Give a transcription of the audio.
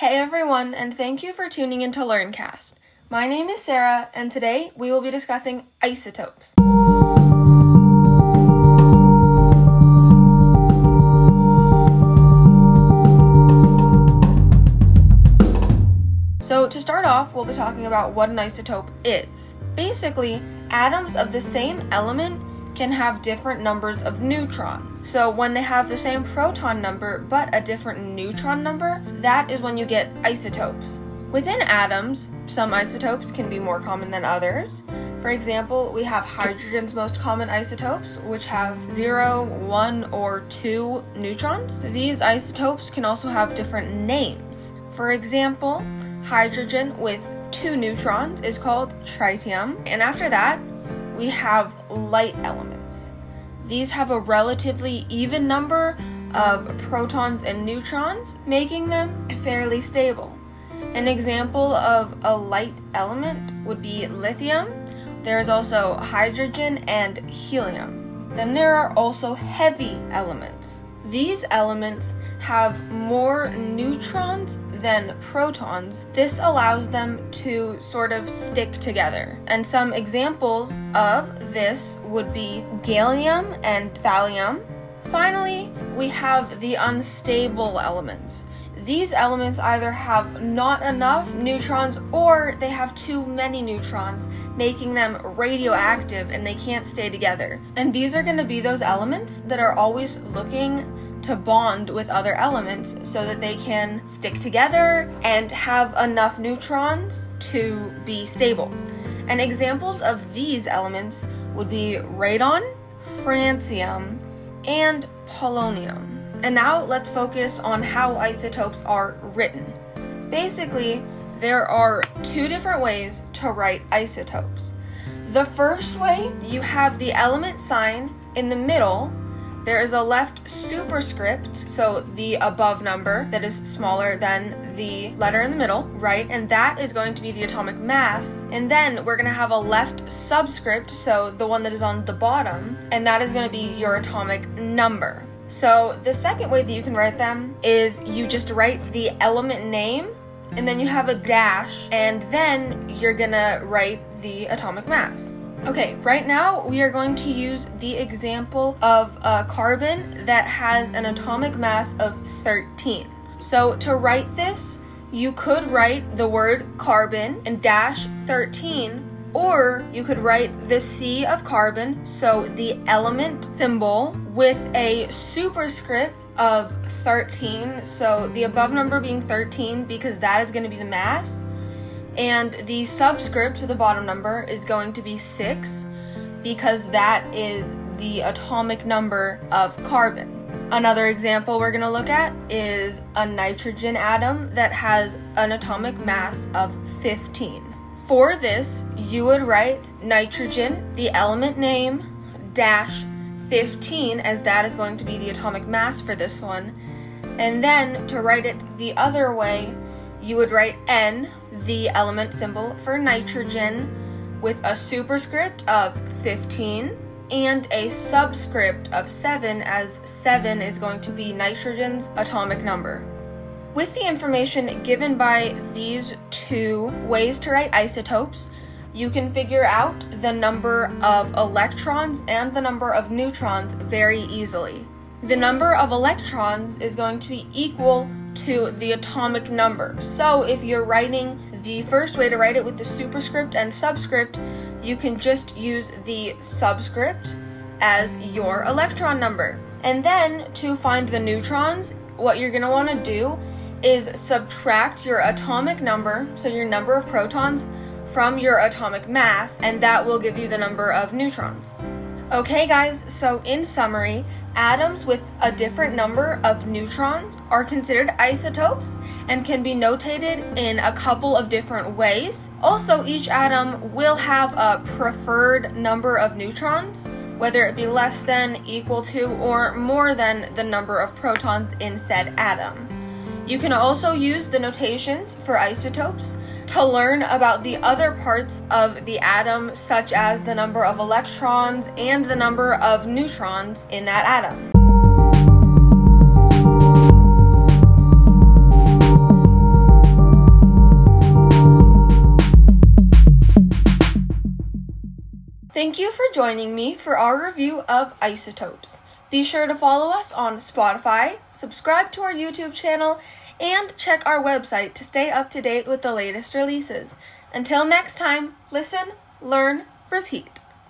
Hey everyone, and thank you for tuning into LearnCast. My name is Sara, and today we will be discussing isotopes. So, to start off, we'll be talking about what an isotope is. Basically, atoms of the same element can have different numbers of neutrons. So when they have the same proton number but a different neutron number, that is when you get isotopes. Within atoms, some isotopes can be more common than others. For example, we have hydrogen's most common isotopes, which have 0, 1, or 2 neutrons. These isotopes can also have different names. For example, hydrogen with 2 neutrons is called tritium, and after that, we have light elements. These have a relatively even number of protons and neutrons, making them fairly stable. An example of a light element would be lithium. There is also hydrogen and helium. Then there are also heavy elements. These elements have more neutrons than protons, this allows them to sort of stick together. And some examples of this would be gallium and thallium. Finally, we have the unstable elements. These elements either have not enough neutrons or they have too many neutrons, making them radioactive and they can't stay together. And these are going to be those elements that are always looking to bond with other elements so that they can stick together and have enough neutrons to be stable. And examples of these elements would be radon, francium, and polonium. And now let's focus on how isotopes are written. Basically, there are two different ways to write isotopes. The first way, you have the element sign in the middle there is a left superscript, so the above number that is smaller than the letter in the middle, right? And that is going to be the atomic mass. And then we're going to have a left subscript, so the one that is on the bottom, and that is going to be your atomic number. So the second way that you can write them is you just write the element name and then you have a dash, and then you're gonna write the atomic mass. Okay, right now we are going to use the example of a carbon that has an atomic mass of 13. So to write this, you could write the word carbon and dash 13 or you could write the C of carbon, so the element symbol, with a superscript of 13, so the above number being 13 because that is going to be the mass, and the subscript to the bottom number is going to be 6 because that is the atomic number of carbon. Another example we're going to look at is a nitrogen atom that has an atomic mass of 15. For this, you would write nitrogen, the element name, dash 15, as that is going to be the atomic mass for this one. And then to write it the other way, you would write N, the element symbol for nitrogen, with a superscript of 15 and a subscript of 7, as 7 is going to be nitrogen's atomic number. With the information given by these two ways to write isotopes, you can figure out the number of electrons and the number of neutrons very easily. The number of electrons is going to be equal to the atomic number. So if you're writing the first way to write it with the superscript and subscript, you can just use the subscript as your electron number. And then to find the neutrons, what you're going to want to do is subtract your atomic number, so your number of protons, from your atomic mass, and that will give you the number of neutrons. Okay, guys, so in summary, atoms with a different number of neutrons are considered isotopes and can be notated in a couple of different ways. Also, each atom will have a preferred number of neutrons, whether it be less than, equal to, or more than the number of protons in said atom. You can also use the notations for isotopes to learn about the other parts of the atom, such as the number of electrons and the number of neutrons in that atom. Thank you for joining me for our review of isotopes. Be sure to follow us on Spotify, subscribe to our YouTube channel, and check our website to stay up to date with the latest releases. Until next time, listen, learn, repeat.